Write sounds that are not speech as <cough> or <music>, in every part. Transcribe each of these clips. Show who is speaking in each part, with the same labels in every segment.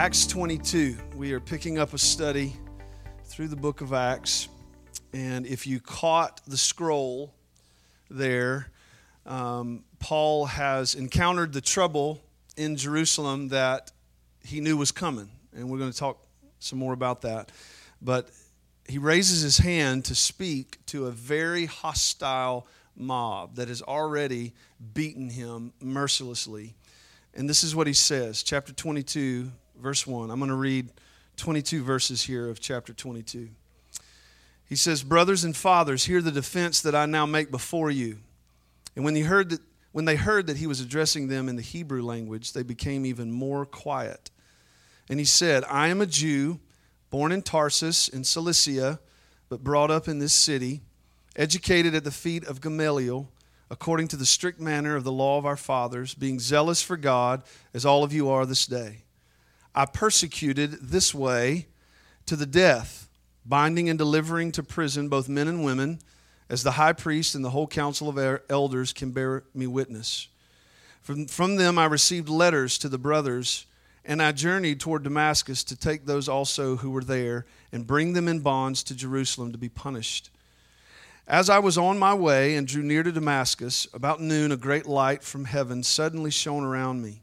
Speaker 1: Acts 22. We are picking up a study through the book of Acts. And if you caught the scroll there, um, Paul has encountered the trouble in Jerusalem that he knew was coming. And we're going to talk some more about that. But he raises his hand to speak to a very hostile mob that has already beaten him mercilessly. And this is what he says, chapter 22, verse 1. I'm going to read 22 verses here of chapter 22. He says, Brothers and fathers, hear the defense that I now make before you. And when, he heard that, when they heard that he was addressing them in the Hebrew language, they became even more quiet. And he said, I am a Jew, born in Tarsus in Cilicia, but brought up in this city, educated at the feet of Gamaliel, according to the strict manner of the law of our fathers, being zealous for God, as all of you are this day. I persecuted this way to the death, binding and delivering to prison both men and women, as the high priest and the whole council of elders can bear me witness. From, from them I received letters to the brothers, and I journeyed toward Damascus to take those also who were there and bring them in bonds to Jerusalem to be punished. As I was on my way and drew near to Damascus, about noon, a great light from heaven suddenly shone around me.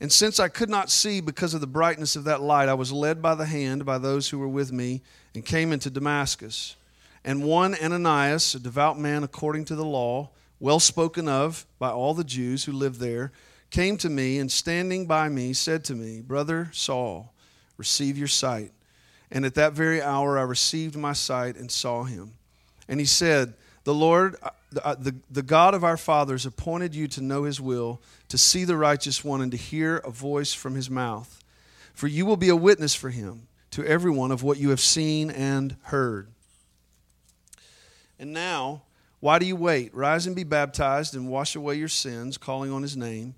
Speaker 1: And since I could not see because of the brightness of that light, I was led by the hand by those who were with me and came into Damascus. And one Ananias, a devout man according to the law, well spoken of by all the Jews who lived there, came to me and standing by me said to me, Brother Saul, receive your sight. And at that very hour I received my sight and saw him. And he said, The Lord, uh, the, the God of our fathers appointed you to know his will, to see the righteous one, and to hear a voice from his mouth. For you will be a witness for him to everyone of what you have seen and heard. And now, why do you wait? Rise and be baptized and wash away your sins, calling on his name.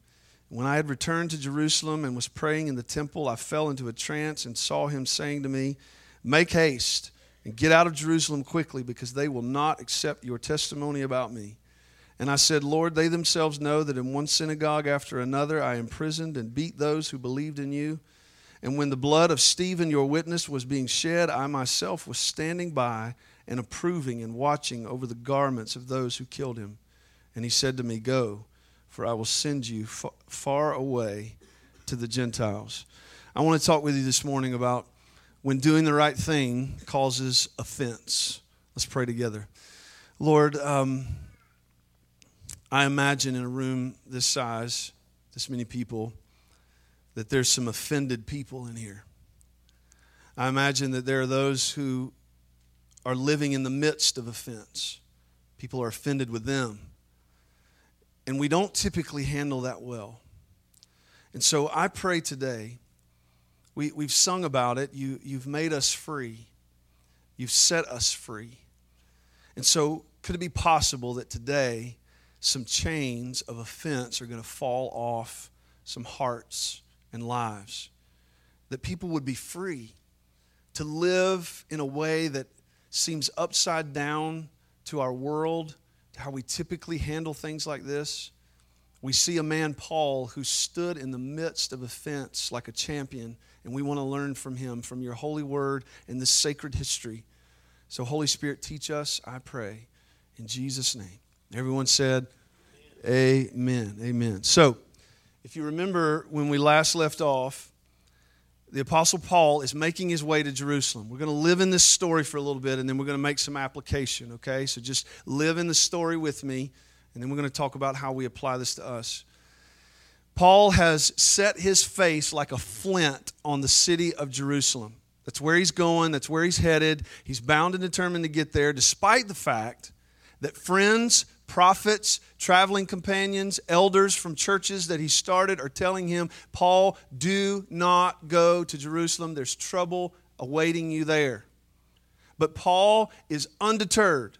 Speaker 1: When I had returned to Jerusalem and was praying in the temple, I fell into a trance and saw him saying to me, Make haste and get out of Jerusalem quickly because they will not accept your testimony about me. And I said, Lord, they themselves know that in one synagogue after another I imprisoned and beat those who believed in you. And when the blood of Stephen, your witness, was being shed, I myself was standing by and approving and watching over the garments of those who killed him. And he said to me, Go, for I will send you far away to the Gentiles. I want to talk with you this morning about when doing the right thing causes offense. Let's pray together. Lord, um, I imagine in a room this size, this many people, that there's some offended people in here. I imagine that there are those who are living in the midst of offense. People are offended with them. And we don't typically handle that well. And so I pray today we, we've sung about it. You, you've made us free, you've set us free. And so, could it be possible that today some chains of offense are going to fall off some hearts and lives? That people would be free to live in a way that seems upside down to our world, to how we typically handle things like this. We see a man, Paul, who stood in the midst of offense like a champion and we want to learn from him, from your holy word and this sacred history. So, Holy Spirit, teach us, I pray, in Jesus' name. Everyone said, Amen. Amen. Amen. So, if you remember when we last left off, the Apostle Paul is making his way to Jerusalem. We're going to live in this story for a little bit and then we're going to make some application, okay? So just live in the story with me and then we're going to talk about how we apply this to us. Paul has set his face like a flint on the city of Jerusalem. That's where he's going, that's where he's headed. He's bound and determined to get there, despite the fact that friends, prophets, traveling companions, elders from churches that he started are telling him, Paul, do not go to Jerusalem. There's trouble awaiting you there. But Paul is undeterred.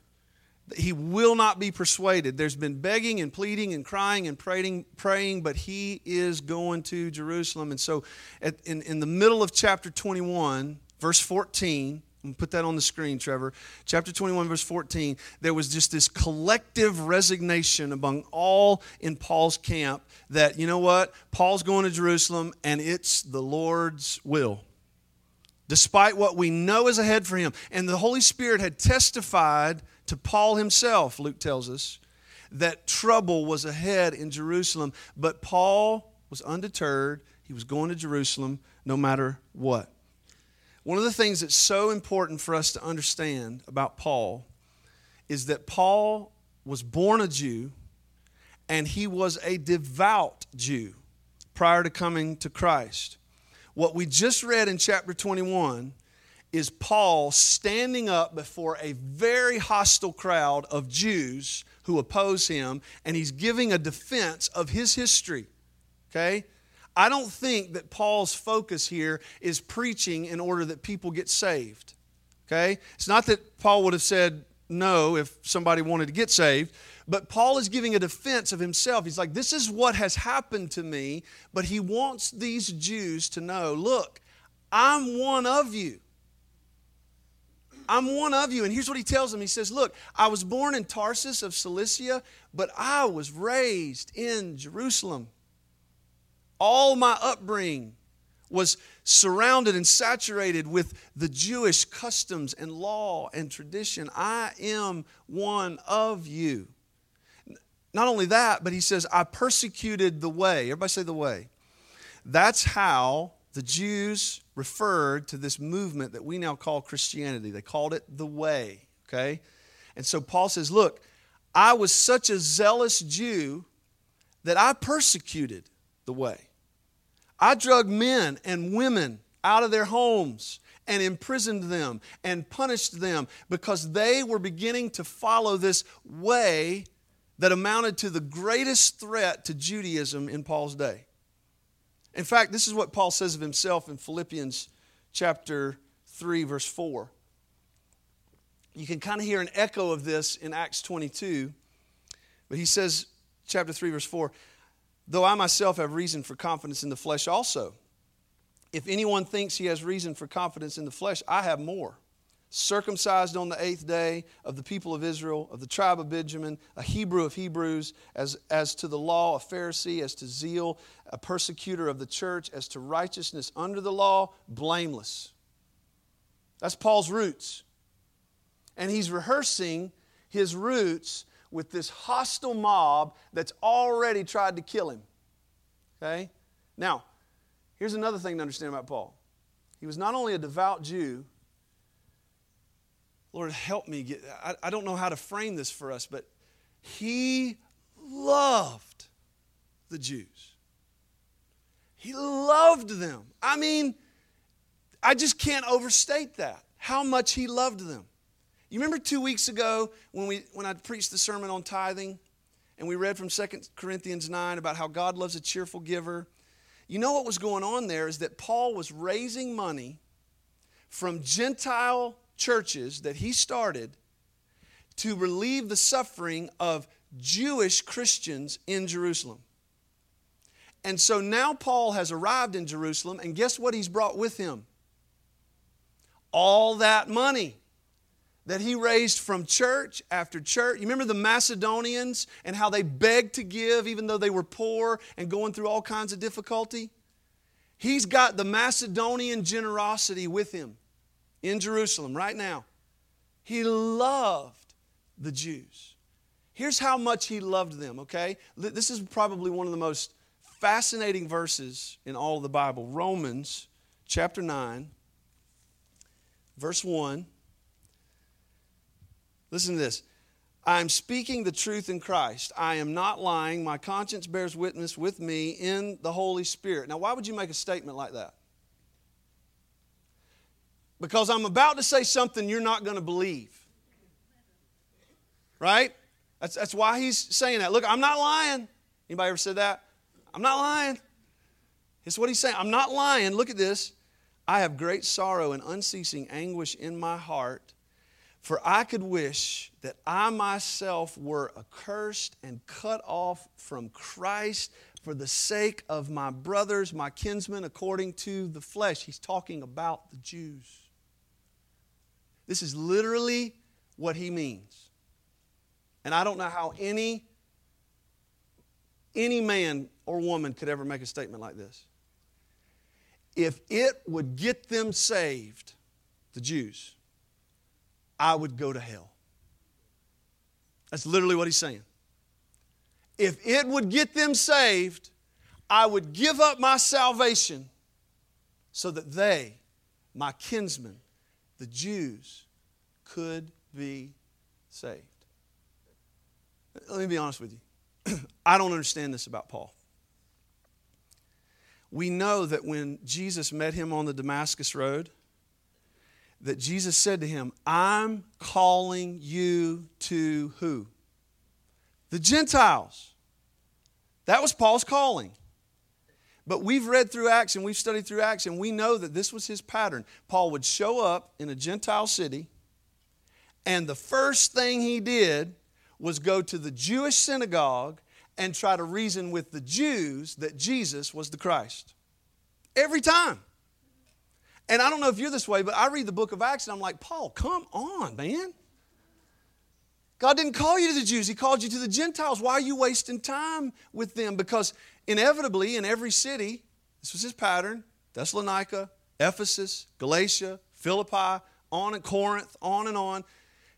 Speaker 1: He will not be persuaded. There's been begging and pleading and crying and praying, praying but he is going to Jerusalem. And so, at, in, in the middle of chapter 21, verse 14, I'm put that on the screen, Trevor. Chapter 21, verse 14. There was just this collective resignation among all in Paul's camp that, you know what? Paul's going to Jerusalem and it's the Lord's will. Despite what we know is ahead for him. And the Holy Spirit had testified to Paul himself, Luke tells us, that trouble was ahead in Jerusalem. But Paul was undeterred. He was going to Jerusalem no matter what. One of the things that's so important for us to understand about Paul is that Paul was born a Jew and he was a devout Jew prior to coming to Christ. What we just read in chapter 21 is Paul standing up before a very hostile crowd of Jews who oppose him, and he's giving a defense of his history. Okay? I don't think that Paul's focus here is preaching in order that people get saved. Okay? It's not that Paul would have said no if somebody wanted to get saved, but Paul is giving a defense of himself. He's like, This is what has happened to me, but he wants these Jews to know look, I'm one of you. I'm one of you. And here's what he tells them He says, Look, I was born in Tarsus of Cilicia, but I was raised in Jerusalem. All my upbringing was surrounded and saturated with the Jewish customs and law and tradition. I am one of you. Not only that, but he says, I persecuted the way. Everybody say the way. That's how the Jews referred to this movement that we now call Christianity. They called it the way, okay? And so Paul says, Look, I was such a zealous Jew that I persecuted the way. I drug men and women out of their homes and imprisoned them and punished them because they were beginning to follow this way that amounted to the greatest threat to Judaism in Paul's day. In fact, this is what Paul says of himself in Philippians chapter 3 verse 4. You can kind of hear an echo of this in Acts 22. But he says chapter 3 verse 4, though I myself have reason for confidence in the flesh also. If anyone thinks he has reason for confidence in the flesh, I have more circumcised on the eighth day of the people of Israel, of the tribe of Benjamin, a Hebrew of Hebrews, as, as to the law, a Pharisee, as to zeal, a persecutor of the church, as to righteousness under the law, blameless. That's Paul's roots. And he's rehearsing his roots with this hostile mob that's already tried to kill him. Okay? Now, here's another thing to understand about Paul. He was not only a devout Jew, Lord, help me get, I, I don't know how to frame this for us, but he loved the Jews. He loved them. I mean, I just can't overstate that, how much he loved them. You remember two weeks ago when, we, when I preached the sermon on tithing and we read from 2 Corinthians 9 about how God loves a cheerful giver? You know what was going on there is that Paul was raising money from Gentile churches that he started to relieve the suffering of Jewish Christians in Jerusalem. And so now Paul has arrived in Jerusalem, and guess what he's brought with him? All that money that he raised from church after church. You remember the Macedonians and how they begged to give even though they were poor and going through all kinds of difficulty? He's got the Macedonian generosity with him in Jerusalem right now. He loved the Jews. Here's how much he loved them, okay? This is probably one of the most fascinating verses in all of the Bible. Romans chapter 9, verse 1. Listen to this. I am speaking the truth in Christ. I am not lying. My conscience bears witness with me in the Holy Spirit. Now, why would you make a statement like that? Because I'm about to say something you're not going to believe. Right? That's, that's why he's saying that. Look, I'm not lying. Anybody ever said that? I'm not lying. It's what he's saying. I'm not lying. Look at this. I have great sorrow and unceasing anguish in my heart For I could wish that I myself were accursed and cut off from Christ for the sake of my brothers, my kinsmen, according to the flesh. He's talking about the Jews. This is literally what he means. And I don't know how any, any man or woman could ever make a statement like this. If it would get them saved, the Jews, I would go to hell. That's literally what he's saying. If it would get them saved, I would give up my salvation so that they, my kinsmen, the Jews, could be saved. Let me be honest with you. <clears throat> I don't understand this about Paul. We know that when Jesus met him on the Damascus Road, that Jesus said to him, I'm calling you to who? The Gentiles. That was Paul's calling. But we've read through Acts and we've studied through Acts, and we know that this was his pattern. Paul would show up in a Gentile city, and the first thing he did was go to the Jewish synagogue and try to reason with the Jews that Jesus was the Christ. Every time. And I don't know if you're this way, but I read the book of Acts and I'm like, Paul, come on, man. God didn't call you to the Jews, He called you to the Gentiles. Why are you wasting time with them? Because inevitably, in every city, this was his pattern Thessalonica, Ephesus, Galatia, Philippi, on and Corinth, on and on.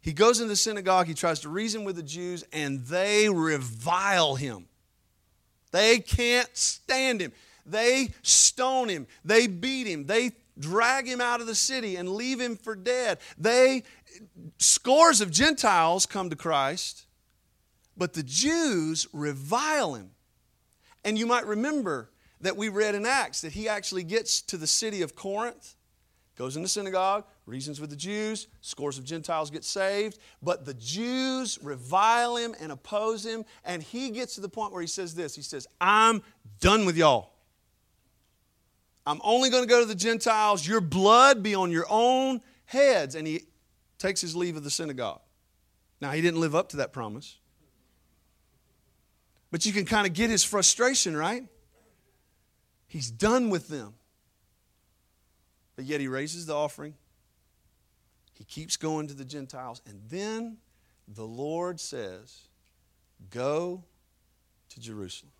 Speaker 1: He goes into the synagogue, he tries to reason with the Jews, and they revile him. They can't stand him. They stone him. They beat him. They drag him out of the city and leave him for dead. They, scores of Gentiles come to Christ, but the Jews revile him. And you might remember that we read in Acts that he actually gets to the city of Corinth, goes in the synagogue, reasons with the Jews, scores of Gentiles get saved, but the Jews revile him and oppose him, and he gets to the point where he says this He says, I'm done with y'all. I'm only going to go to the Gentiles. Your blood be on your own heads. And he takes his leave of the synagogue. Now, he didn't live up to that promise. But you can kind of get his frustration, right? He's done with them. But yet he raises the offering. He keeps going to the Gentiles. And then the Lord says, Go to Jerusalem.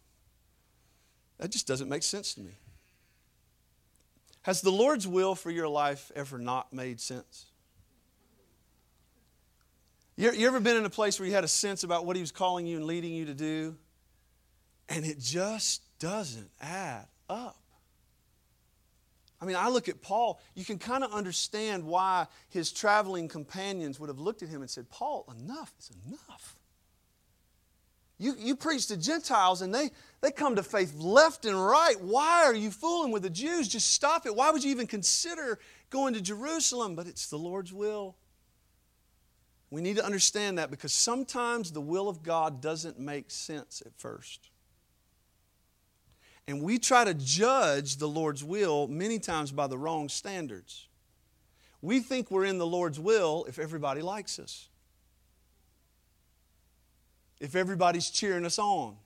Speaker 1: That just doesn't make sense to me. Has the Lord's will for your life ever not made sense? You, ever been in a place where you had a sense about what He was calling you and leading you to do, and it just doesn't add up? I mean, I look at Paul, you can kind of understand why his traveling companions would have looked at him and said, Paul, enough is enough. You, you preach to Gentiles and they, they come to faith left and right. Why are you fooling with the Jews? Just stop it. Why would you even consider going to Jerusalem? But it's the Lord's will. We need to understand that because sometimes the will of God doesn't make sense at first. And we try to judge the Lord's will many times by the wrong standards. We think we're in the Lord's will if everybody likes us if everybody's cheering us on.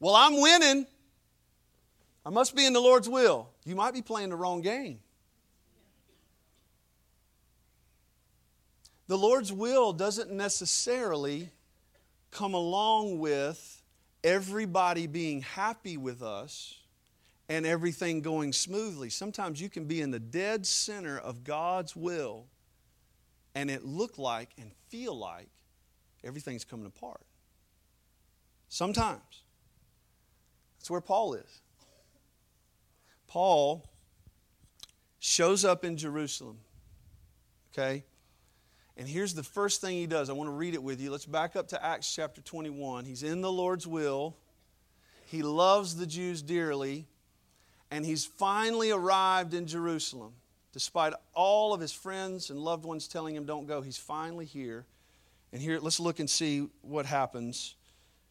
Speaker 1: Well, I'm winning. I must be in the Lord's will. You might be playing the wrong game. The Lord's will doesn't necessarily come along with everybody being happy with us and everything going smoothly. Sometimes you can be in the dead center of God's will and it look like and feel like everything's coming apart. Sometimes. That's where Paul is. Paul shows up in Jerusalem. Okay? And here's the first thing he does. I want to read it with you. Let's back up to Acts chapter 21. He's in the Lord's will. He loves the Jews dearly. And he's finally arrived in Jerusalem. Despite all of his friends and loved ones telling him, don't go, he's finally here. And here, let's look and see what happens.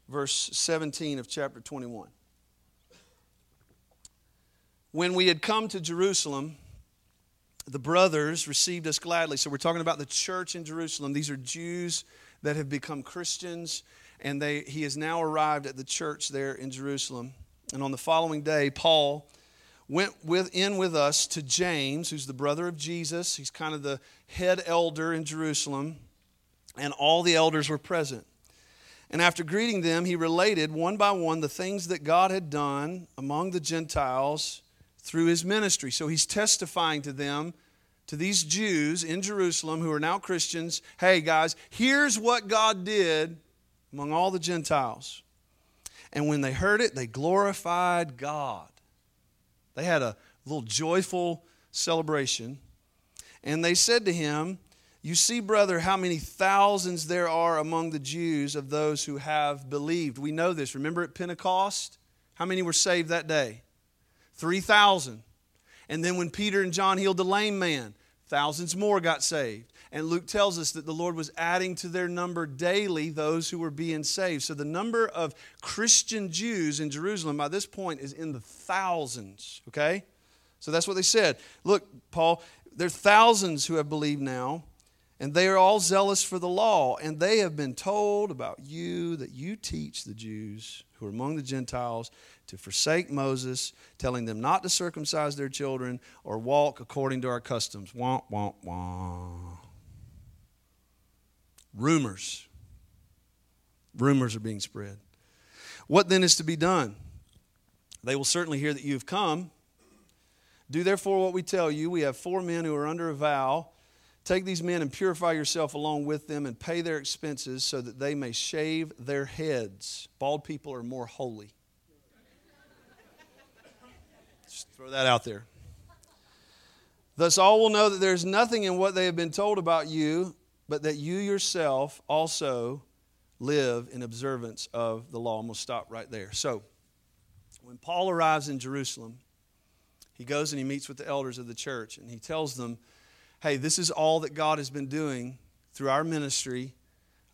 Speaker 1: Verse 17 of chapter 21. When we had come to Jerusalem, the brothers received us gladly. So we're talking about the church in Jerusalem. These are Jews that have become Christians, and they, he has now arrived at the church there in Jerusalem. And on the following day, Paul went with, in with us to James, who's the brother of Jesus. He's kind of the head elder in Jerusalem, and all the elders were present. And after greeting them, he related one by one the things that God had done among the Gentiles through his ministry. So he's testifying to them, to these Jews in Jerusalem who are now Christians hey, guys, here's what God did among all the Gentiles. And when they heard it, they glorified God. They had a little joyful celebration. And they said to him, You see, brother, how many thousands there are among the Jews of those who have believed. We know this. Remember at Pentecost? How many were saved that day? 3,000. And then when Peter and John healed the lame man, thousands more got saved. And Luke tells us that the Lord was adding to their number daily those who were being saved. So the number of Christian Jews in Jerusalem by this point is in the thousands, okay? So that's what they said. Look, Paul, there are thousands who have believed now, and they are all zealous for the law, and they have been told about you that you teach the Jews who are among the Gentiles to forsake Moses, telling them not to circumcise their children or walk according to our customs. Rumors. Rumors are being spread. What then is to be done? They will certainly hear that you have come. Do therefore what we tell you. We have four men who are under a vow. Take these men and purify yourself along with them and pay their expenses so that they may shave their heads. Bald people are more holy. Just throw that out there. Thus, all will know that there is nothing in what they have been told about you, but that you yourself also live in observance of the law. Going to stop right there. So, when Paul arrives in Jerusalem, he goes and he meets with the elders of the church and he tells them, hey, this is all that God has been doing through our ministry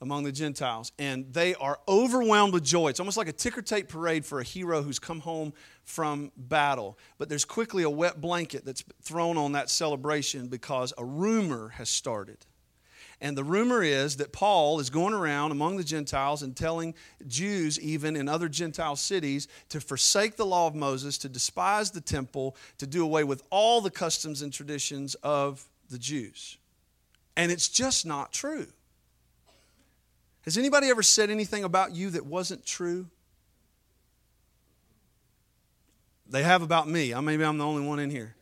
Speaker 1: among the Gentiles. And they are overwhelmed with joy. It's almost like a ticker tape parade for a hero who's come home from battle. But there's quickly a wet blanket that's thrown on that celebration because a rumor has started. And the rumor is that Paul is going around among the Gentiles and telling Jews, even in other Gentile cities, to forsake the law of Moses, to despise the temple, to do away with all the customs and traditions of the Jews. And it's just not true. Has anybody ever said anything about you that wasn't true? They have about me. I Maybe I'm the only one in here.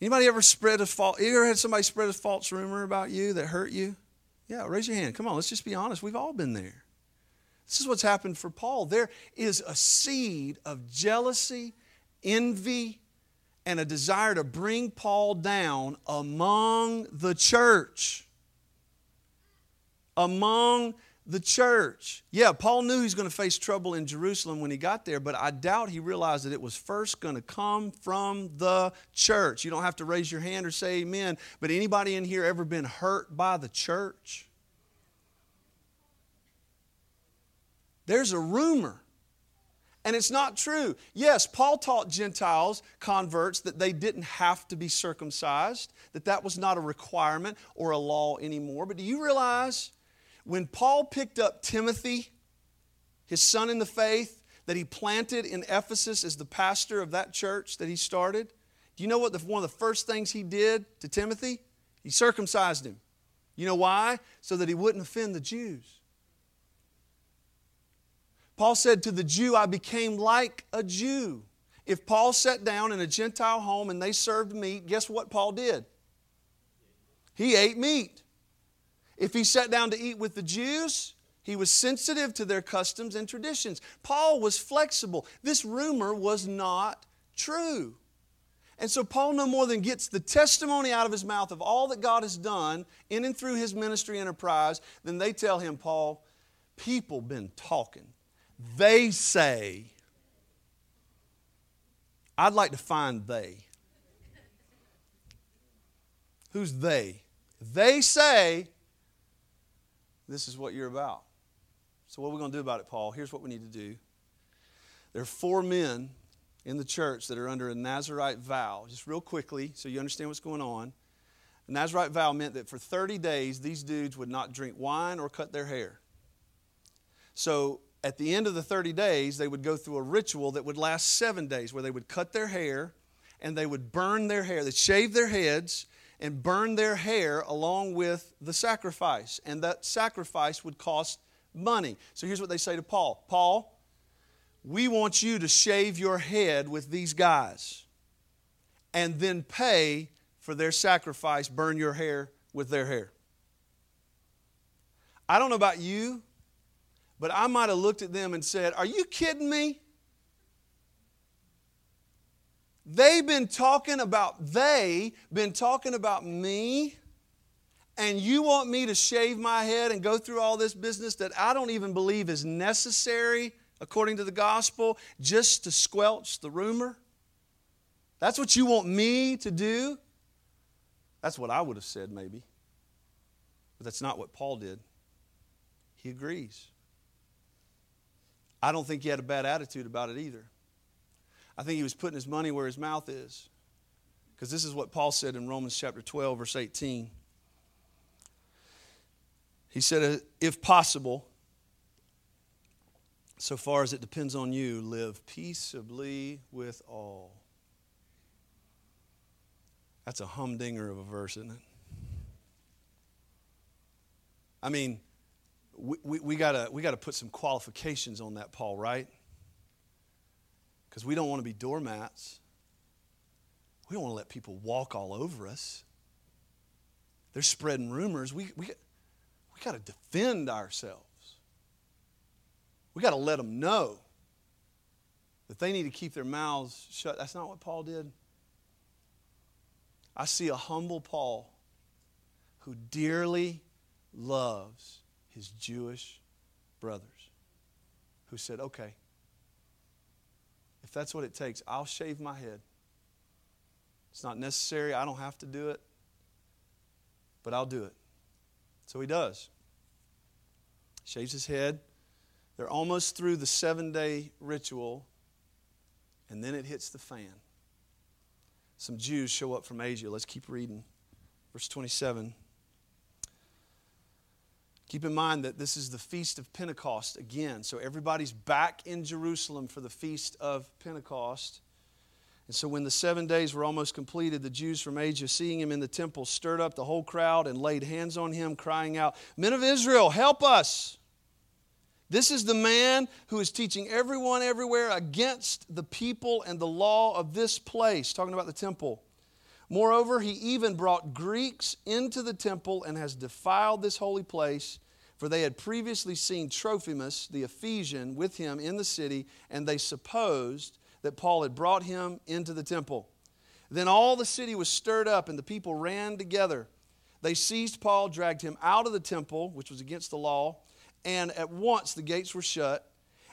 Speaker 1: Anybody ever spread a false? Ever had somebody spread a false rumor about you that hurt you? Yeah, raise your hand. Come on, let's just be honest. We've all been there. This is what's happened for Paul. There is a seed of jealousy, envy, and a desire to bring Paul down among the church. Among the church. Yeah, Paul knew he was going to face trouble in Jerusalem when he got there, but I doubt he realized that it was first going to come from the church. You don't have to raise your hand or say amen, but anybody in here ever been hurt by the church? There's a rumor. And it's not true. Yes, Paul taught Gentiles, converts, that they didn't have to be circumcised, that that was not a requirement or a law anymore. But do you realize when Paul picked up Timothy, his son in the faith, that he planted in Ephesus as the pastor of that church that he started, do you know what the, one of the first things he did to Timothy? He circumcised him. You know why? So that he wouldn't offend the Jews. Paul said, To the Jew, I became like a Jew. If Paul sat down in a Gentile home and they served meat, guess what Paul did? He ate meat. If he sat down to eat with the Jews, he was sensitive to their customs and traditions. Paul was flexible. This rumor was not true. And so Paul no more than gets the testimony out of his mouth of all that God has done in and through his ministry enterprise, then they tell him, Paul, people been talking. They say, I'd like to find they. Who's they? They say this is what you're about. So, what are we going to do about it, Paul? Here's what we need to do. There are four men in the church that are under a Nazarite vow, just real quickly so you understand what's going on. A Nazarite vow meant that for 30 days, these dudes would not drink wine or cut their hair. So at the end of the 30 days, they would go through a ritual that would last seven days where they would cut their hair and they would burn their hair. They'd shave their heads and burn their hair along with the sacrifice. And that sacrifice would cost money. So here's what they say to Paul Paul, we want you to shave your head with these guys and then pay for their sacrifice, burn your hair with their hair. I don't know about you, but I might have looked at them and said, Are you kidding me? They've been talking about, they been talking about me, and you want me to shave my head and go through all this business that I don't even believe is necessary according to the gospel just to squelch the rumor? That's what you want me to do? That's what I would have said, maybe. But that's not what Paul did. He agrees. I don't think he had a bad attitude about it either. I think he was putting his money where his mouth is. Because this is what Paul said in Romans chapter 12, verse 18. He said, uh, If possible, so far as it depends on you, live peaceably with all. That's a humdinger of a verse, isn't it? I mean, we, we, we got we to put some qualifications on that, Paul, right? Because we don't want to be doormats. We don't want to let people walk all over us. They're spreading rumors. We, we, we got to defend ourselves. We got to let them know that they need to keep their mouths shut. That's not what Paul did. I see a humble Paul who dearly loves his Jewish brothers who said, Okay, if that's what it takes, I'll shave my head. It's not necessary, I don't have to do it, but I'll do it. So he does. Shaves his head. They're almost through the seven day ritual, and then it hits the fan. Some Jews show up from Asia. Let's keep reading. Verse 27. Keep in mind that this is the Feast of Pentecost again. So everybody's back in Jerusalem for the Feast of Pentecost. And so when the seven days were almost completed, the Jews from Asia, seeing him in the temple, stirred up the whole crowd and laid hands on him, crying out, Men of Israel, help us! This is the man who is teaching everyone everywhere against the people and the law of this place, talking about the temple. Moreover, he even brought Greeks into the temple and has defiled this holy place, for they had previously seen Trophimus, the Ephesian, with him in the city, and they supposed that Paul had brought him into the temple. Then all the city was stirred up, and the people ran together. They seized Paul, dragged him out of the temple, which was against the law, and at once the gates were shut.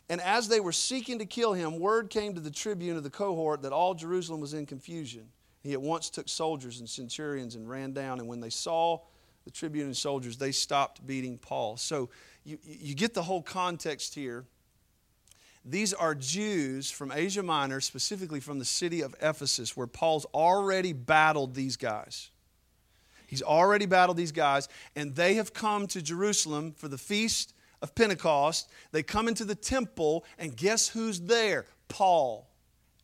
Speaker 1: And as they were seeking to kill him, word came to the tribune of the cohort that all Jerusalem was in confusion. He at once took soldiers and centurions and ran down. And when they saw the tribune and soldiers, they stopped beating Paul. So you, you get the whole context here. These are Jews from Asia Minor, specifically from the city of Ephesus, where Paul's already battled these guys. He's already battled these guys, and they have come to Jerusalem for the feast of Pentecost. They come into the temple, and guess who's there? Paul.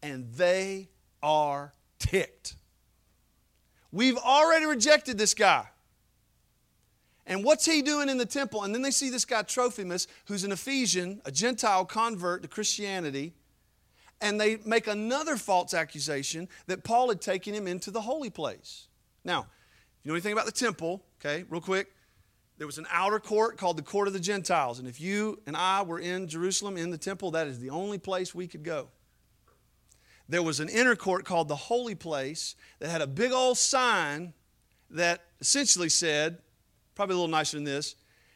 Speaker 1: And they are ticked. We've already rejected this guy. And what's he doing in the temple? And then they see this guy Trophimus, who's an Ephesian, a Gentile convert to Christianity. And they make another false accusation that Paul had taken him into the holy place. Now, if you know anything about the temple, okay, real quick, there was an outer court called the court of the Gentiles. And if you and I were in Jerusalem in the temple, that is the only place we could go there was an inner court called the Holy Place that had a big old sign that essentially said, probably a little nicer than this,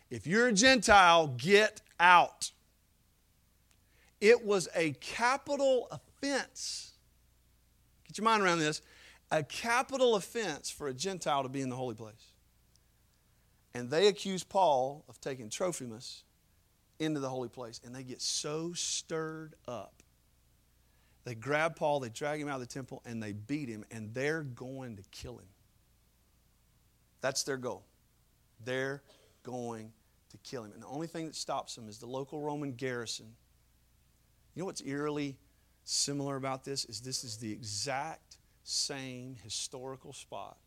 Speaker 1: if you're a Gentile, get out. It was a capital offense. Get your mind around this. A capital offense for a Gentile to be in the holy place. And they accuse Paul of taking Trophimus into the holy place. And they get so stirred up They grab Paul, they drag him out of the temple, and they beat him, and they're going to kill him. That's their goal. They're going to kill him. And the only thing that stops them is the local Roman garrison. You know what's eerily similar about this? Is this is the exact same historical spot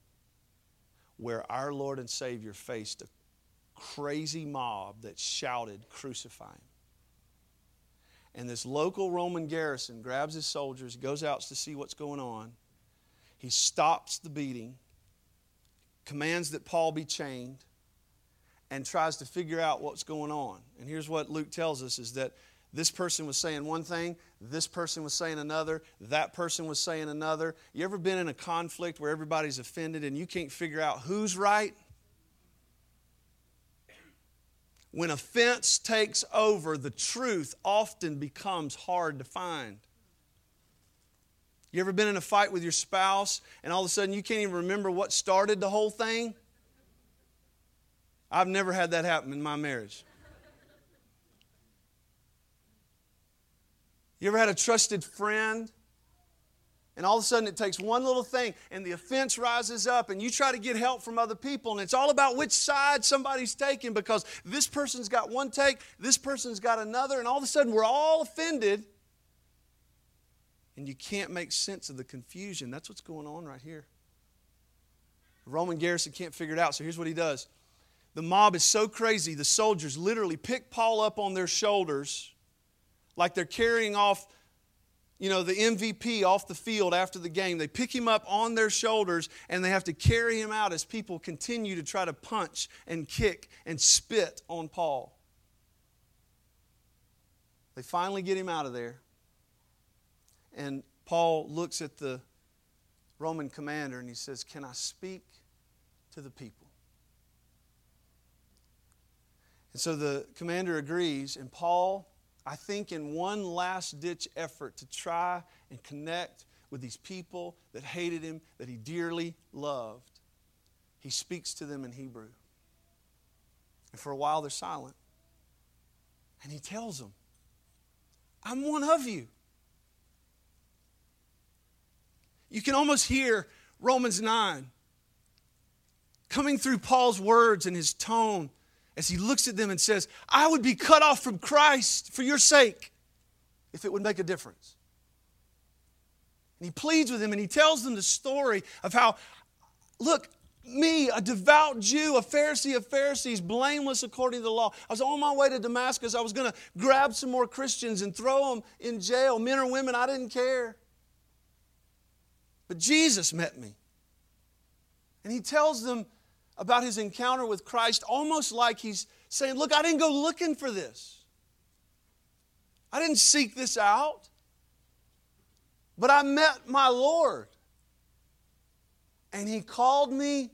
Speaker 1: where our Lord and Savior faced a crazy mob that shouted, Crucify him. And this local Roman garrison grabs his soldiers, goes out to see what's going on. He stops the beating, commands that Paul be chained, and tries to figure out what's going on. And here's what Luke tells us is that this person was saying one thing, this person was saying another, that person was saying another. You ever been in a conflict where everybody's offended and you can't figure out who's right? When offense takes over, the truth often becomes hard to find. You ever been in a fight with your spouse and all of a sudden you can't even remember what started the whole thing? I've never had that happen in my marriage. You ever had a trusted friend? And all of a sudden, it takes one little thing, and the offense rises up, and you try to get help from other people, and it's all about which side somebody's taking because this person's got one take, this person's got another, and all of a sudden, we're all offended, and you can't make sense of the confusion. That's what's going on right here. Roman garrison can't figure it out, so here's what he does. The mob is so crazy, the soldiers literally pick Paul up on their shoulders like they're carrying off you know, the MVP off the field after the game. They pick him up on their shoulders and they have to carry him out as people continue to try to punch and kick and spit on Paul. They finally get him out of there. And Paul looks at the Roman commander and he says, Can I speak to the people? And so the commander agrees, and Paul I think, in one last ditch effort to try and connect with these people that hated him, that he dearly loved, he speaks to them in Hebrew. And for a while, they're silent. And he tells them, I'm one of you. You can almost hear Romans 9 coming through Paul's words and his tone as he looks at them and says, I would be cut off from Christ for your sake if it would make a difference. And he pleads with them and he tells them the story of how, look, me, a devout Jew, a Pharisee of Pharisees, blameless according to the law. I was on my way to Damascus. I was going to grab some more Christians and throw them in jail, men or women. I didn't care. But Jesus met me. And he tells them about his encounter with Christ almost like he's saying, Look, I didn't go looking for this. I didn't seek this out. But I met my Lord. And he called me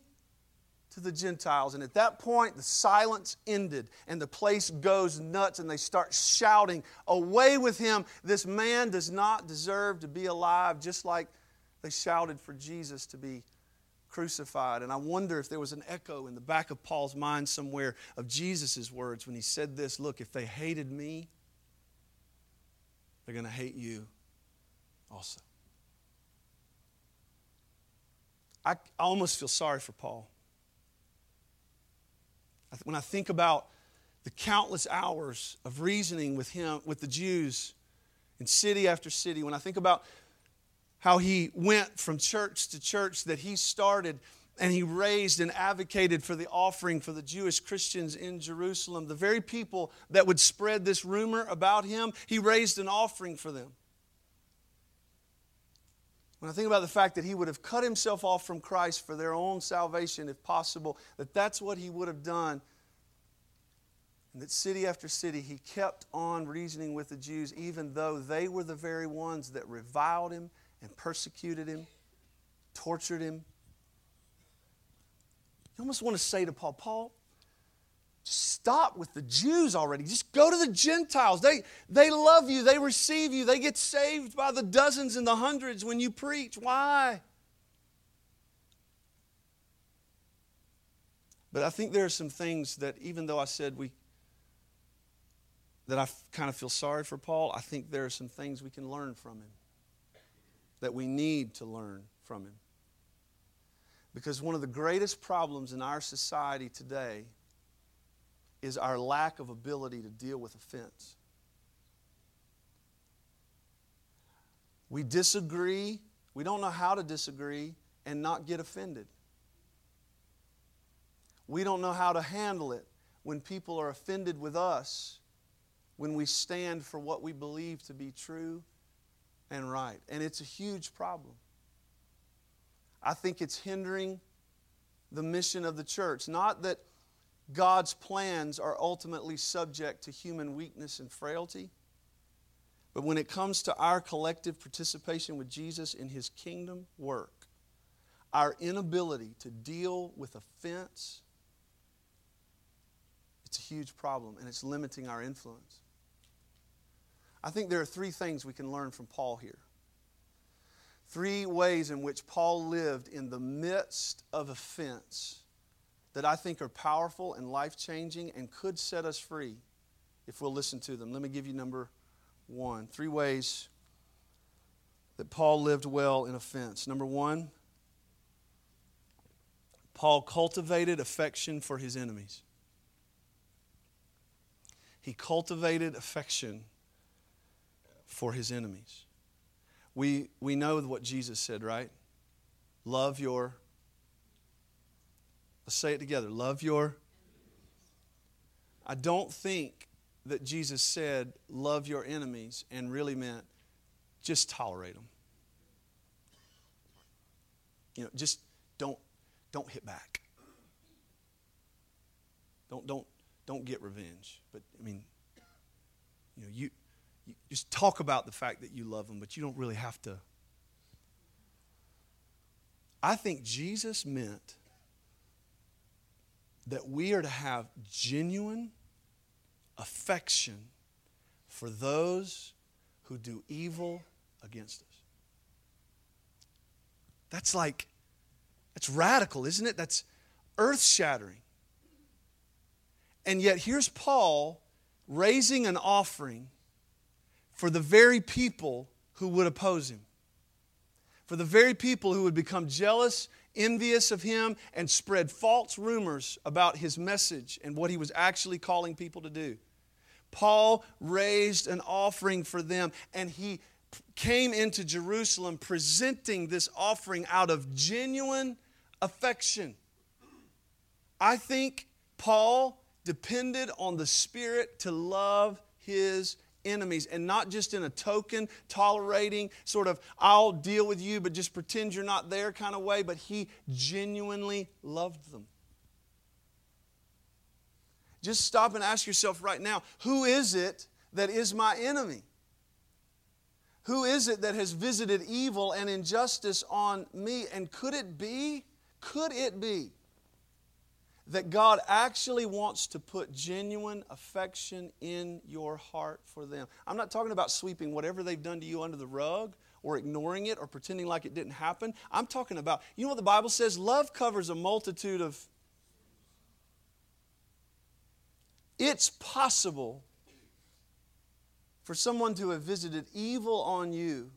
Speaker 1: to the Gentiles. And at that point, the silence ended and the place goes nuts and they start shouting, Away with him! This man does not deserve to be alive, just like they shouted for Jesus to be crucified. And I wonder if there was an echo in the back of Paul's mind somewhere of Jesus' words when he said this Look, if they hated me, they're going to hate you also. I, almost feel sorry for Paul. When I think about the countless hours of reasoning with him, with the Jews in city after city, when I think about how he went from church to church that he started and he raised and advocated for the offering for the Jewish Christians in Jerusalem. The very people that would spread this rumor about him, he raised an offering for them. When I think about the fact that he would have cut himself off from Christ for their own salvation, if possible, that that's what he would have done. And that city after city, he kept on reasoning with the Jews, even though they were the very ones that reviled him and persecuted him, tortured him. You almost want to say to Paul, Paul, stop with the Jews already. Just go to the Gentiles. They, they love you, they receive you, they get saved by the dozens and the hundreds when you preach. Why? But I think there are some things that, even though I said we, that I kind of feel sorry for Paul, I think there are some things we can learn from him. That we need to learn from him. Because one of the greatest problems in our society today is our lack of ability to deal with offense. We disagree, we don't know how to disagree and not get offended. We don't know how to handle it when people are offended with us when we stand for what we believe to be true and right. And it's a huge problem. I think it's hindering the mission of the church. Not that God's plans are ultimately subject to human weakness and frailty, but when it comes to our collective participation with Jesus in his kingdom work, our inability to deal with offense, it's a huge problem and it's limiting our influence. I think there are three things we can learn from Paul here. Three ways in which Paul lived in the midst of offense that I think are powerful and life changing and could set us free if we'll listen to them. Let me give you number one. Three ways that Paul lived well in offense. Number one, Paul cultivated affection for his enemies. He cultivated affection for his enemies. We, we know what Jesus said, right? Love your, let's say it together love your. I don't think that Jesus said, love your enemies, and really meant just tolerate them. You know, just don't, don't hit back. Don't, don't, don't get revenge. But, I mean, you know, you, just talk about the fact that you love them, but you don't really have to. I think Jesus meant that we are to have genuine affection for those who do evil against us. That's like, that's radical, isn't it? That's earth shattering. And yet, here's Paul raising an offering for the very people who would oppose him, for the very people who would become jealous, envious of him, and spread false rumors about his message and what he was actually calling people to do. Paul raised an offering for them, and he came into Jerusalem presenting this offering out of genuine affection. I think Paul depended on the Spirit to love his enemies and not just in a token, tolerating, sort of, I'll deal with you, but just pretend you're not there kind of way, but he genuinely loved them. Just stop and ask yourself right now who is it that is my enemy? Who is it that has visited evil and injustice on me? And could it be, could it be that God actually wants to put genuine affection in your heart for them. I'm not talking about sweeping whatever they've done to you under the rug or ignoring it or pretending like it didn't happen. I'm talking about, you know what the Bible says? Love covers a multitude of. It's possible for someone to have visited evil on you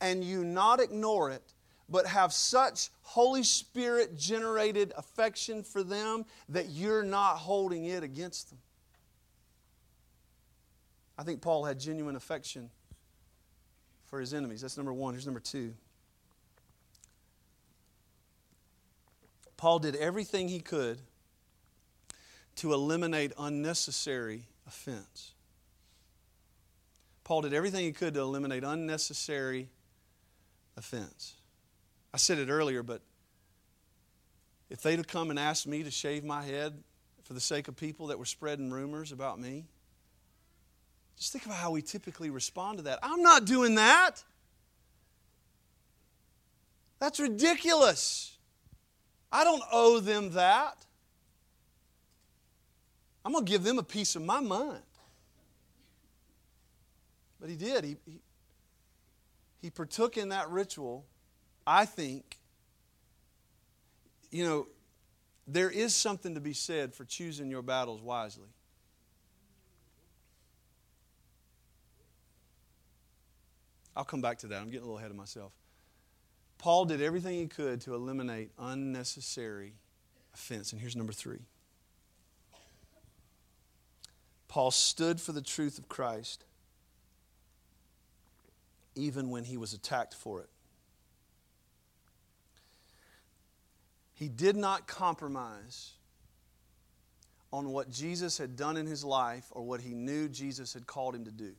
Speaker 1: and you not ignore it but have such Holy Spirit generated affection for them that you're not holding it against them. I think Paul had genuine affection for his enemies. That's number one. Here's number two. Paul did everything he could to eliminate unnecessary offense. Paul did everything he could to eliminate unnecessary offense. I said it earlier, but if they'd have come and asked me to shave my head for the sake of people that were spreading rumors about me, just think about how we typically respond to that. I'm not doing that. That's ridiculous. I don't owe them that. I'm going to give them a piece of my mind. But he did. He, he, he partook in that ritual I think, you know, there is something to be said for choosing your battles wisely. I'll come back to that. I'm getting a little ahead of myself. Paul did everything he could to eliminate unnecessary offense. And here's number three Paul stood for the truth of Christ even when he was attacked for it. He did not compromise on what Jesus had done in his life or what he knew Jesus had called him to do.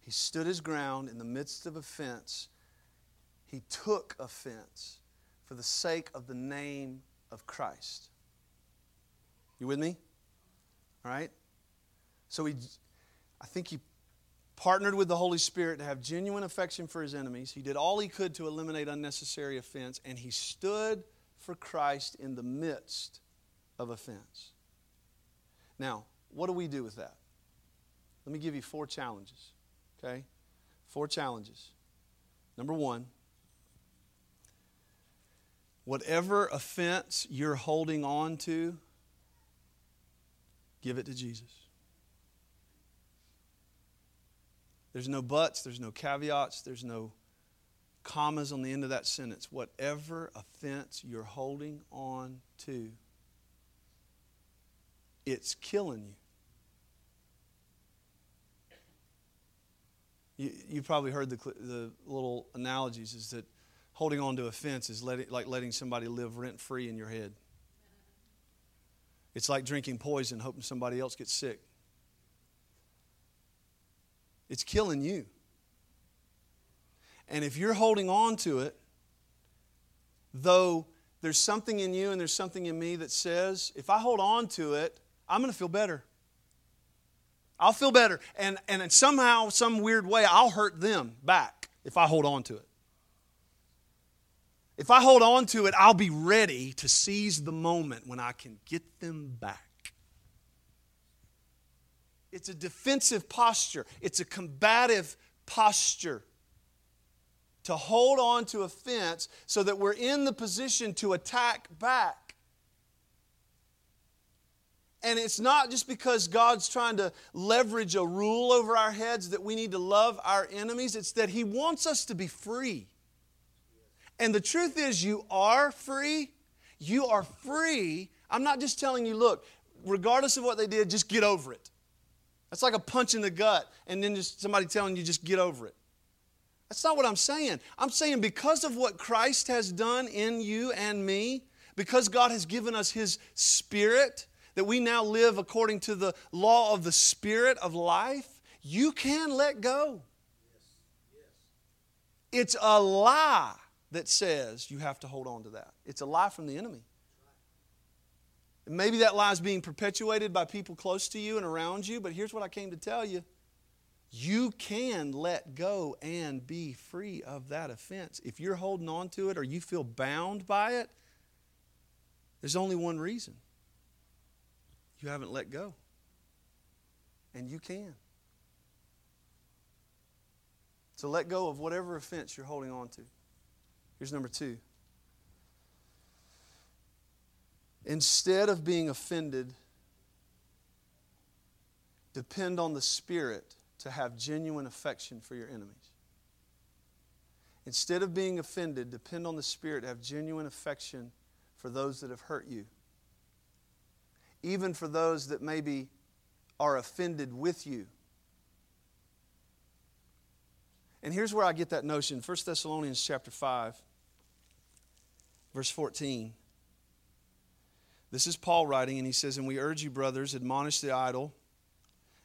Speaker 1: He stood his ground in the midst of offense. He took offense for the sake of the name of Christ. You with me? All right? So he, I think he partnered with the Holy Spirit to have genuine affection for his enemies. He did all he could to eliminate unnecessary offense, and he stood for Christ in the midst of offense. Now, what do we do with that? Let me give you four challenges. Okay? Four challenges. Number one, whatever offense you're holding on to, give it to Jesus. There's no buts, there's no caveats, there's no commas on the end of that sentence. Whatever offense you're holding on to, it's killing you. You, you probably heard the, the little analogies is that holding on to offense is letting, like letting somebody live rent free in your head. It's like drinking poison, hoping somebody else gets sick. It's killing you. And if you're holding on to it, though there's something in you and there's something in me that says, if I hold on to it, I'm going to feel better. I'll feel better. And, and somehow, some weird way, I'll hurt them back if I hold on to it. If I hold on to it, I'll be ready to seize the moment when I can get them back. It's a defensive posture, it's a combative posture. To hold on to a fence so that we're in the position to attack back. And it's not just because God's trying to leverage a rule over our heads that we need to love our enemies, it's that He wants us to be free. And the truth is, you are free. You are free. I'm not just telling you, look, regardless of what they did, just get over it. That's like a punch in the gut and then just somebody telling you just get over it. That's not what I'm saying. I'm saying because of what Christ has done in you and me, because God has given us His Spirit, that we now live according to the law of the Spirit of life, you can let go. It's a lie that says you have to hold on to that. It's a lie from the enemy. Maybe that lie is being perpetuated by people close to you and around you, but here's what I came to tell you. You can let go and be free of that offense. If you're holding on to it or you feel bound by it, there's only one reason you haven't let go. And you can. So let go of whatever offense you're holding on to. Here's number two. Instead of being offended, depend on the Spirit to have genuine affection for your enemies. Instead of being offended, depend on the Spirit to have genuine affection for those that have hurt you. Even for those that maybe are offended with you. And here's where I get that notion 1 Thessalonians chapter 5, verse 14. This is Paul writing, and he says, And we urge you, brothers, admonish the idle,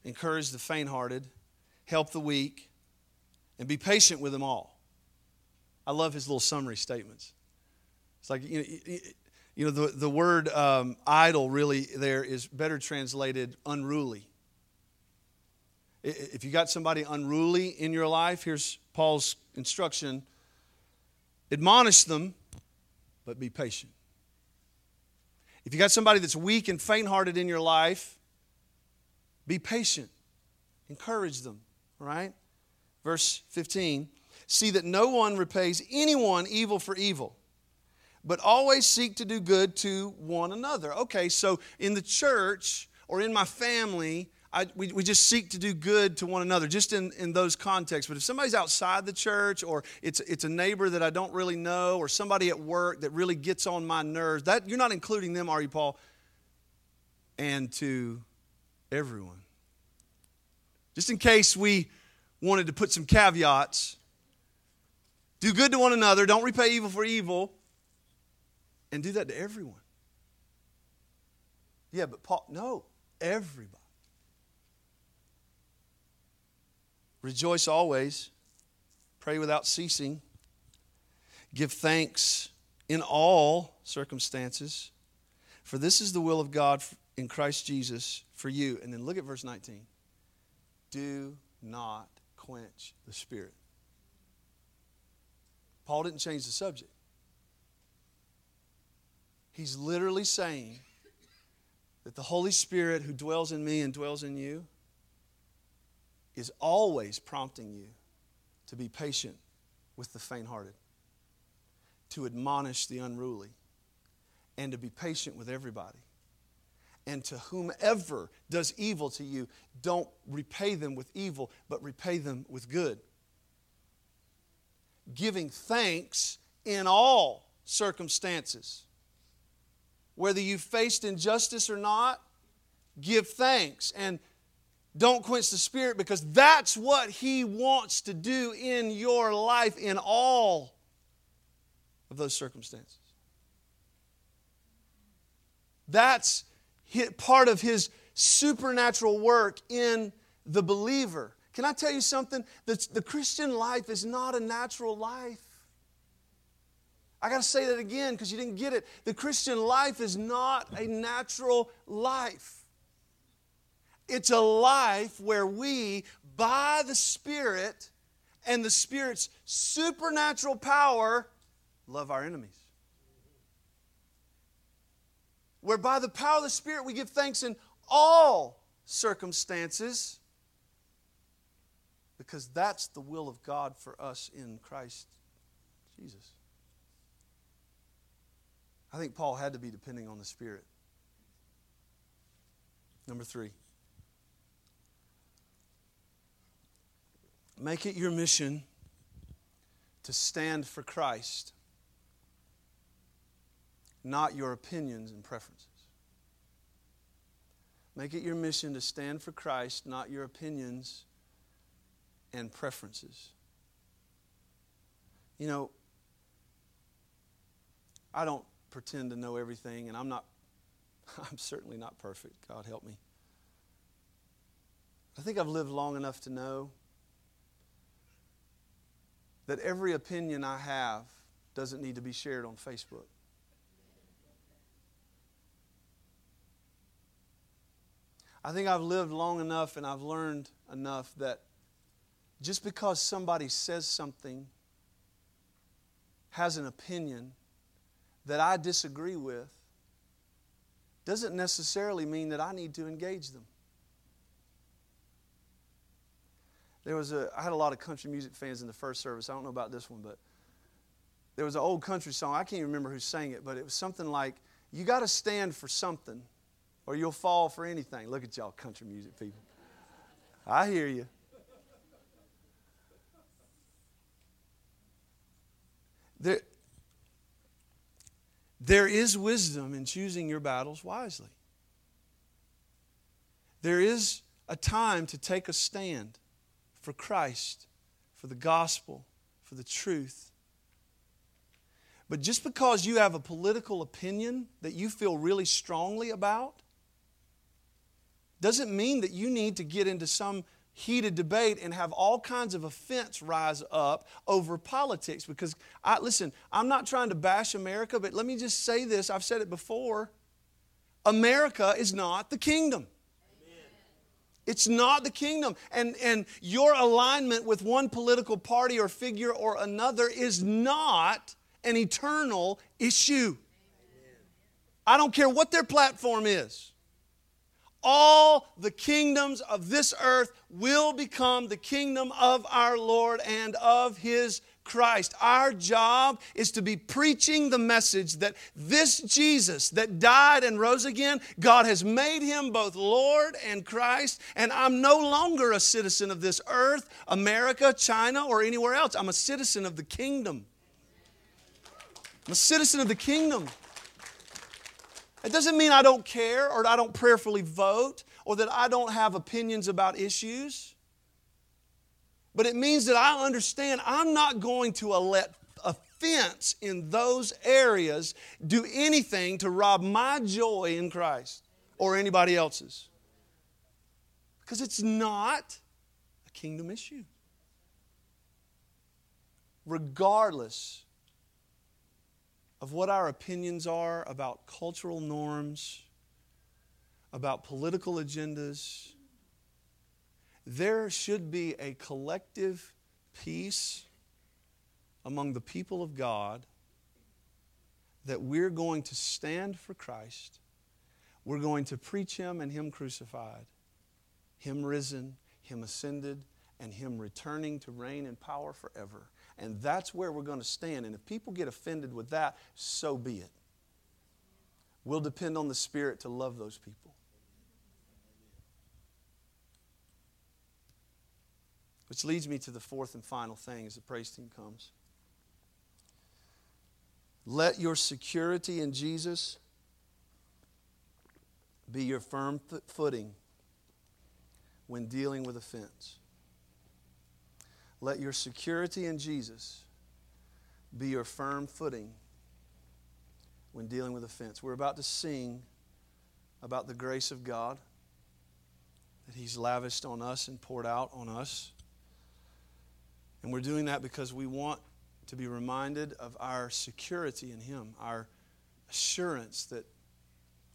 Speaker 1: encourage the faint hearted, help the weak, and be patient with them all. I love his little summary statements. It's like, you know, you know the, the word um, idle really there is better translated unruly. If you got somebody unruly in your life, here's Paul's instruction admonish them, but be patient. If you got somebody that's weak and faint hearted in your life, be patient. Encourage them, right? Verse 15 See that no one repays anyone evil for evil, but always seek to do good to one another. Okay, so in the church or in my family, I, we, we just seek to do good to one another, just in, in those contexts. But if somebody's outside the church, or it's, it's a neighbor that I don't really know, or somebody at work that really gets on my nerves, that, you're not including them, are you, Paul? And to everyone. Just in case we wanted to put some caveats do good to one another, don't repay evil for evil, and do that to everyone. Yeah, but Paul, no, everybody. Rejoice always, pray without ceasing, give thanks in all circumstances, for this is the will of God in Christ Jesus for you. And then look at verse 19. Do not quench the Spirit. Paul didn't change the subject. He's literally saying that the Holy Spirit who dwells in me and dwells in you is always prompting you to be patient with the faint hearted, to admonish the unruly, and to be patient with everybody. And to whomever does evil to you, don't repay them with evil, but repay them with good. Giving thanks in all circumstances. Whether you faced injustice or not, give thanks. And don't quench the Spirit because that's what He wants to do in your life in all of those circumstances. That's part of His supernatural work in the believer. Can I tell you something? The, the Christian life is not a natural life. I got to say that again because you didn't get it. The Christian life is not a natural life. It's a life where we, by the Spirit and the Spirit's supernatural power, love our enemies. Where by the power of the Spirit we give thanks in all circumstances because that's the will of God for us in Christ Jesus. I think Paul had to be depending on the Spirit. Number three. Make it your mission to stand for Christ, not your opinions and preferences. Make it your mission to stand for Christ, not your opinions and preferences. You know, I don't pretend to know everything, and I'm not, <laughs> I'm certainly not perfect. God help me. I think I've lived long enough to know that every opinion I have doesn't need to be shared on Facebook. I think I've lived long enough and I've learned enough that just because somebody says something, has an opinion that I disagree with, doesn't necessarily mean that I need to engage them. There was a, I had a lot of country music fans in the first service. I don't know about this one, but there was an old country song. I can't even remember who sang it, but it was something like, You got to stand for something or you'll fall for anything. Look at y'all, country music people. I hear you. There, there is wisdom in choosing your battles wisely. There is a time to take a stand for Christ, for the gospel, for the truth. But just because you have a political opinion that you feel really strongly about doesn't mean that you need to get into some heated debate and have all kinds of offense rise up over politics because I listen, I'm not trying to bash America, but let me just say this, I've said it before. America is not the kingdom. It's not the kingdom. And, and your alignment with one political party or figure or another is not an eternal issue. I don't care what their platform is. All the kingdoms of this earth will become the kingdom of our Lord and of His Christ. Our job is to be preaching the message that this Jesus that died and rose again, God has made him both Lord and Christ, and I'm no longer a citizen of this earth, America, China, or anywhere else. I'm a citizen of the kingdom. I'm a citizen of the kingdom. It doesn't mean I don't care or I don't prayerfully vote or that I don't have opinions about issues. But it means that I understand I'm not going to let offense in those areas do anything to rob my joy in Christ or anybody else's. Because it's not a kingdom issue. Regardless of what our opinions are about cultural norms, about political agendas, there should be a collective peace among the people of God that we're going to stand for Christ. We're going to preach Him and Him crucified, Him risen, Him ascended, and Him returning to reign in power forever. And that's where we're going to stand. And if people get offended with that, so be it. We'll depend on the Spirit to love those people. Which leads me to the fourth and final thing as the praise team comes. Let your security in Jesus be your firm footing when dealing with offense. Let your security in Jesus be your firm footing when dealing with offense. We're about to sing about the grace of God that He's lavished on us and poured out on us. And we're doing that because we want to be reminded of our security in Him, our assurance that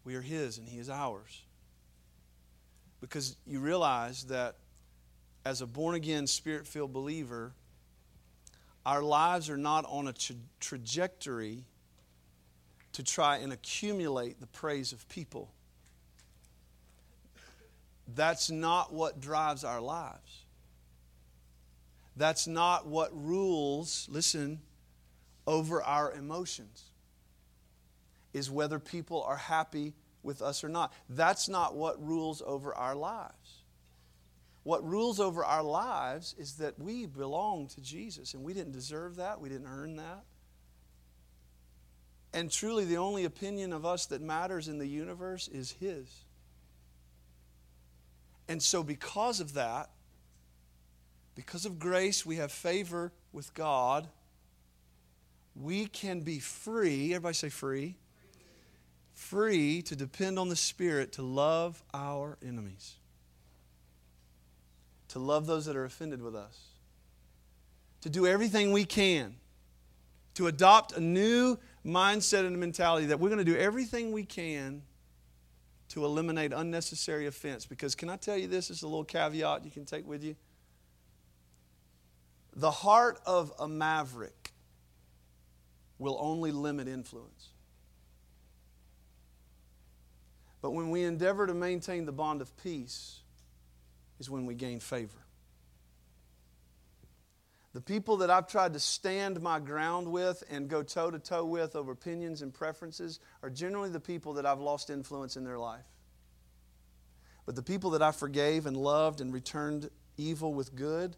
Speaker 1: we are His and He is ours. Because you realize that as a born again, spirit filled believer, our lives are not on a tra- trajectory to try and accumulate the praise of people. That's not what drives our lives. That's not what rules, listen, over our emotions, is whether people are happy with us or not. That's not what rules over our lives. What rules over our lives is that we belong to Jesus, and we didn't deserve that, we didn't earn that. And truly, the only opinion of us that matters in the universe is His. And so, because of that, because of grace, we have favor with God. We can be free. Everybody say free. Free to depend on the Spirit to love our enemies to love those that are offended with us, to do everything we can, to adopt a new mindset and mentality that we're going to do everything we can to eliminate unnecessary offense. Because, can I tell you this? Is a little caveat you can take with you. The heart of a maverick will only limit influence. But when we endeavor to maintain the bond of peace, is when we gain favor. The people that I've tried to stand my ground with and go toe to toe with over opinions and preferences are generally the people that I've lost influence in their life. But the people that I forgave and loved and returned evil with good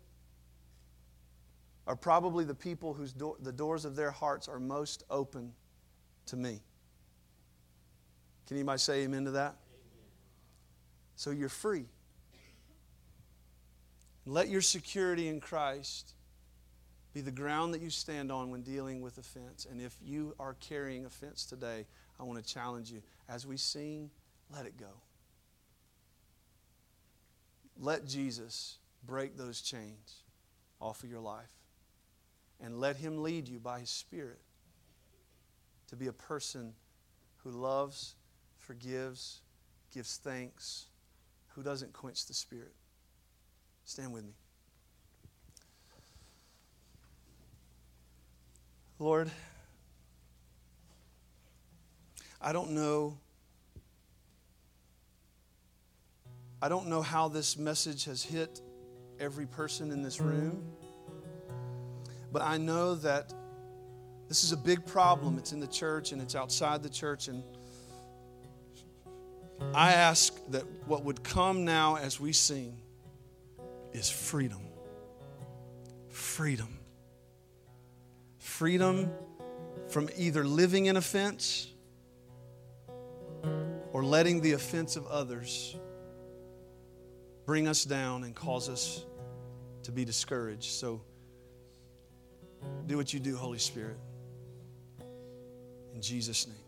Speaker 1: are probably the people whose do- the doors of their hearts are most open to me. Can anybody say amen to that? So you're free. Let your security in Christ be the ground that you stand on when dealing with offense. And if you are carrying offense today, I want to challenge you. As we sing, let it go. Let Jesus break those chains off of your life. And let Him lead you by His Spirit to be a person who loves, forgives, gives thanks, who doesn't quench the Spirit. Stand with me. Lord, I don't know. I don't know how this message has hit every person in this room. But I know that this is a big problem. It's in the church and it's outside the church. And I ask that what would come now as we sing is freedom. Freedom. Freedom from either living in offense or letting the offense of others bring us down and cause us to be discouraged. So do what you do, Holy Spirit. In Jesus' name.